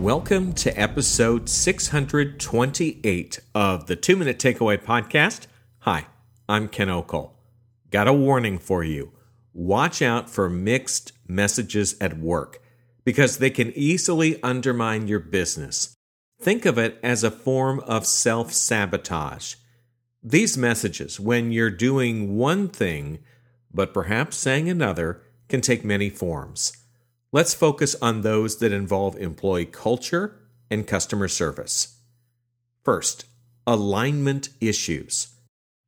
Welcome to episode 628 of the Two Minute Takeaway Podcast. Hi, I'm Ken Okel. Got a warning for you. Watch out for mixed messages at work because they can easily undermine your business. Think of it as a form of self sabotage. These messages, when you're doing one thing, but perhaps saying another, can take many forms. Let's focus on those that involve employee culture and customer service. First, alignment issues.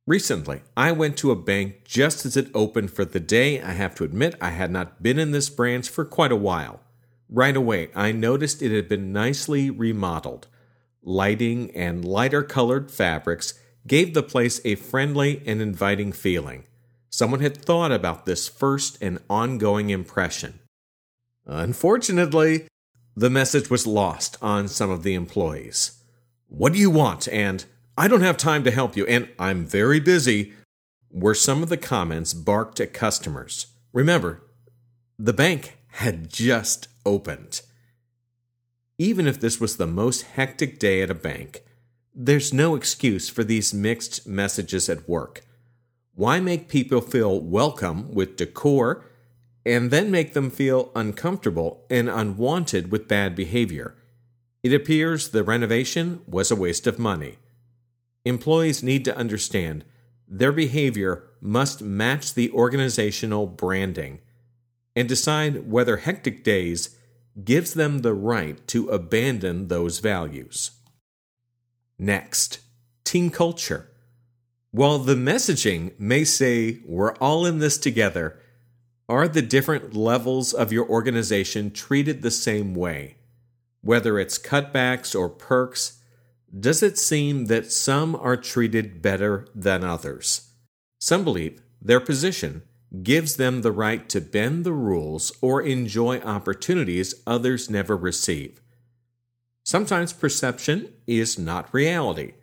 Recently, I went to a bank just as it opened for the day. I have to admit, I had not been in this branch for quite a while. Right away, I noticed it had been nicely remodeled. Lighting and lighter colored fabrics gave the place a friendly and inviting feeling. Someone had thought about this first and ongoing impression. Unfortunately, the message was lost on some of the employees. What do you want? And I don't have time to help you, and I'm very busy, were some of the comments barked at customers. Remember, the bank had just opened. Even if this was the most hectic day at a bank, there's no excuse for these mixed messages at work. Why make people feel welcome with decor and then make them feel uncomfortable and unwanted with bad behavior. It appears the renovation was a waste of money. Employees need to understand their behavior must match the organizational branding and decide whether hectic days gives them the right to abandon those values. Next, team culture. While the messaging may say we're all in this together, are the different levels of your organization treated the same way? Whether it's cutbacks or perks, does it seem that some are treated better than others? Some believe their position gives them the right to bend the rules or enjoy opportunities others never receive. Sometimes perception is not reality.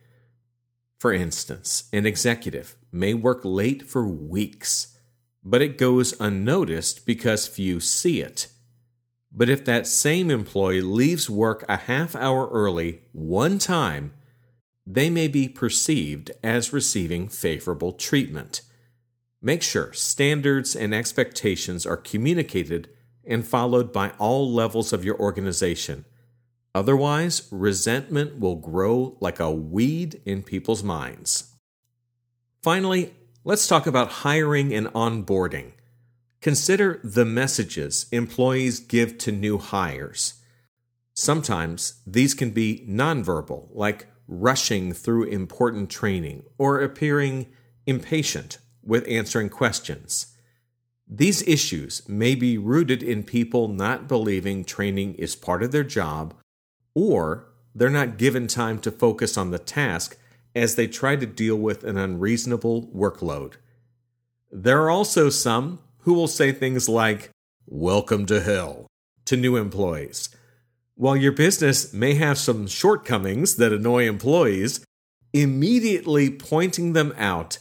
For instance, an executive may work late for weeks but it goes unnoticed because few see it. But if that same employee leaves work a half hour early one time, they may be perceived as receiving favorable treatment. Make sure standards and expectations are communicated and followed by all levels of your organization. Otherwise, resentment will grow like a weed in people's minds. Finally, Let's talk about hiring and onboarding. Consider the messages employees give to new hires. Sometimes these can be nonverbal, like rushing through important training or appearing impatient with answering questions. These issues may be rooted in people not believing training is part of their job, or they're not given time to focus on the task as they try to deal with an unreasonable workload. There are also some who will say things like, Welcome to hell, to new employees. While your business may have some shortcomings that annoy employees, immediately pointing them out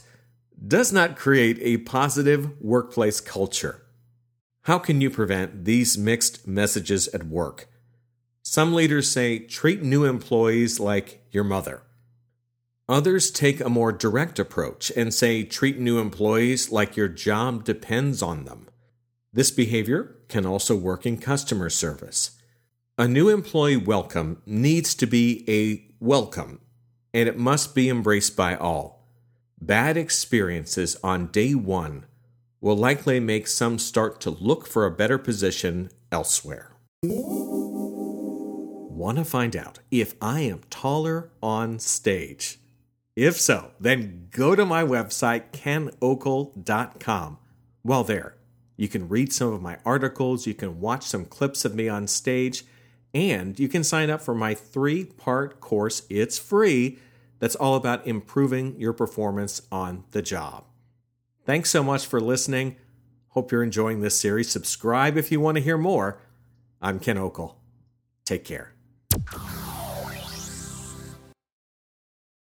does not create a positive workplace culture. How can you prevent these mixed messages at work? Some leaders say treat new employees like your mother. Others take a more direct approach and say treat new employees like your job depends on them. This behavior can also work in customer service. A new employee welcome needs to be a welcome, and it must be embraced by all. Bad experiences on day one will likely make some start to look for a better position elsewhere. Want to find out if I am taller on stage? If so, then go to my website, kenokel.com. While there, you can read some of my articles, you can watch some clips of me on stage, and you can sign up for my three part course. It's free. That's all about improving your performance on the job. Thanks so much for listening. Hope you're enjoying this series. Subscribe if you want to hear more. I'm Ken Okel. Take care.